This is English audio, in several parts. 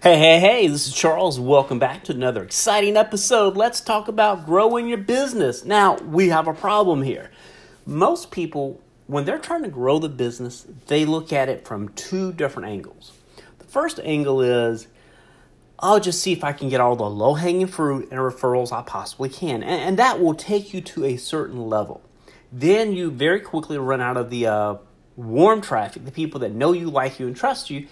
Hey, hey, hey, this is Charles. Welcome back to another exciting episode. Let's talk about growing your business. Now, we have a problem here. Most people, when they're trying to grow the business, they look at it from two different angles. The first angle is I'll just see if I can get all the low hanging fruit and referrals I possibly can. And, and, that will take you to a certain level. Then you very quickly run out of the uh, warm traffic, the people that know you, like you, and trust you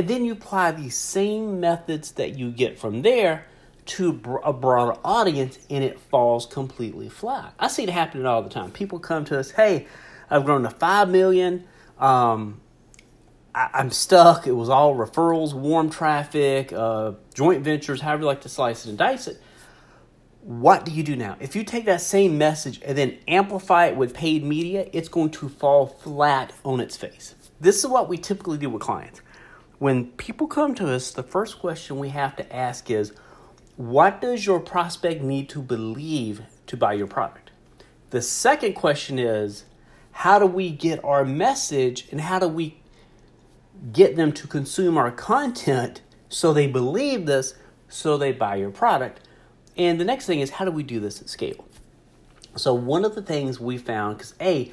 and then you apply the same methods that you get from there to a broader audience and it falls completely flat. I see it happening all the time. People come to us, hey, I've grown to 5 million. Um, I, am stuck. It was all referrals, warm traffic, uh, joint ventures, however you like to slice it and dice it. What do you do now? If you take that same message and then amplify it with paid media, it's going to fall flat on its face. This is what we typically do with clients when people come to us, the first question we have to ask is what does your prospect need to believe to buy your product? The second question is how do we get our message and how do we get them to consume our content so they believe this so they buy your product? And the next thing is how do we do this at scale? So, one of the things we found, because A,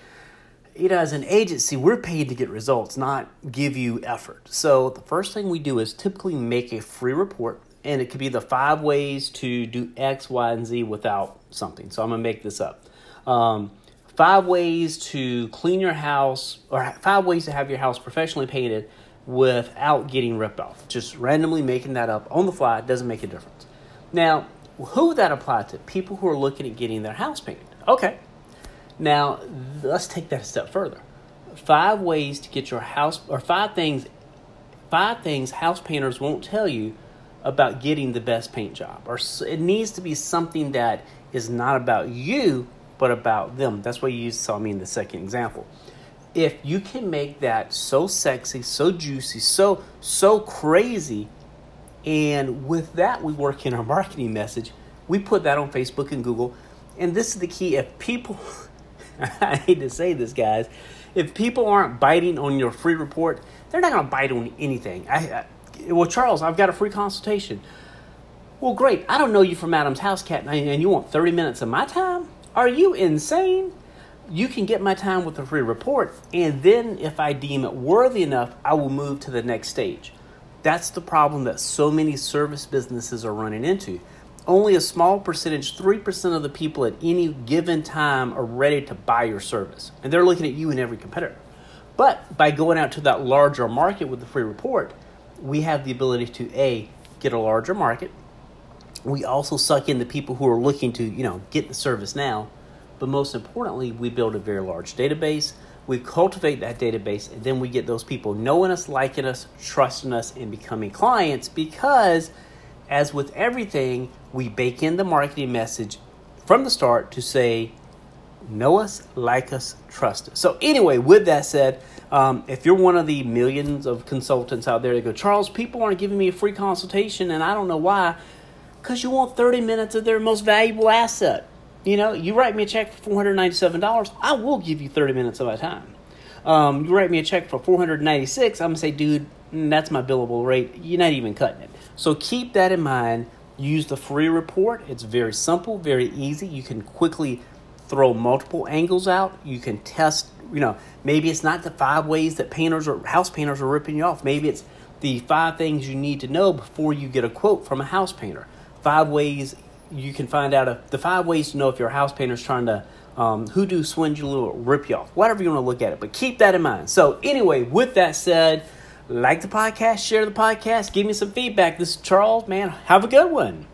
you know, as an agency, we're paid to get results, not give you effort. So the first thing we do is typically make a free report, and it could be the five ways to do X, Y, and Z without something. So I'm gonna make this up. Um, five ways to clean your house, or five ways to have your house professionally painted without getting ripped off. Just randomly making that up on the fly doesn't make a difference. Now, who would that apply to? People who are looking at getting their house painted. Okay, now, let's take that a step further. Five ways to get your house, or five things, five things house painters won't tell you about getting the best paint job. Or it needs to be something that is not about you, but about them. That's why you saw me in the second example. If you can make that so sexy, so juicy, so so crazy, and with that we work in our marketing message, we put that on Facebook and Google. And this is the key: if people I hate to say this, guys. If people aren't biting on your free report, they're not going to bite on anything. I, I, well, Charles, I've got a free consultation. Well, great. I don't know you from Adam's house cat, and you want 30 minutes of my time? Are you insane? You can get my time with a free report, and then if I deem it worthy enough, I will move to the next stage. That's the problem that so many service businesses are running into only a small percentage, 3% of the people at any given time are ready to buy your service. And they're looking at you and every competitor. But by going out to that larger market with the free report, we have the ability to A, get a larger market. We also suck in the people who are looking to, you know, get the service now. But most importantly, we build a very large database. We cultivate that database, and then we get those people knowing us, liking us, trusting us, and becoming clients because – as with everything, we bake in the marketing message from the start to say, know us, like us, trust us. So, anyway, with that said, um, if you're one of the millions of consultants out there that go, Charles, people aren't giving me a free consultation and I don't know why, because you want 30 minutes of their most valuable asset. You know, you write me a check for $497, I will give you 30 minutes of my time. Um, you write me a check for 496 I'm going to say, dude, that's my billable rate. You're not even cutting it. So keep that in mind. Use the free report. It's very simple, very easy. You can quickly throw multiple angles out. You can test, you know, maybe it's not the five ways that painters or house painters are ripping you off. Maybe it's the five things you need to know before you get a quote from a house painter. Five ways you can find out if, the five ways to know if your house painter is trying to um, hoodoo, swindle, or rip you off. Whatever you want to look at it, but keep that in mind. So, anyway, with that said, like the podcast, share the podcast, give me some feedback. This is Charles, man. Have a good one.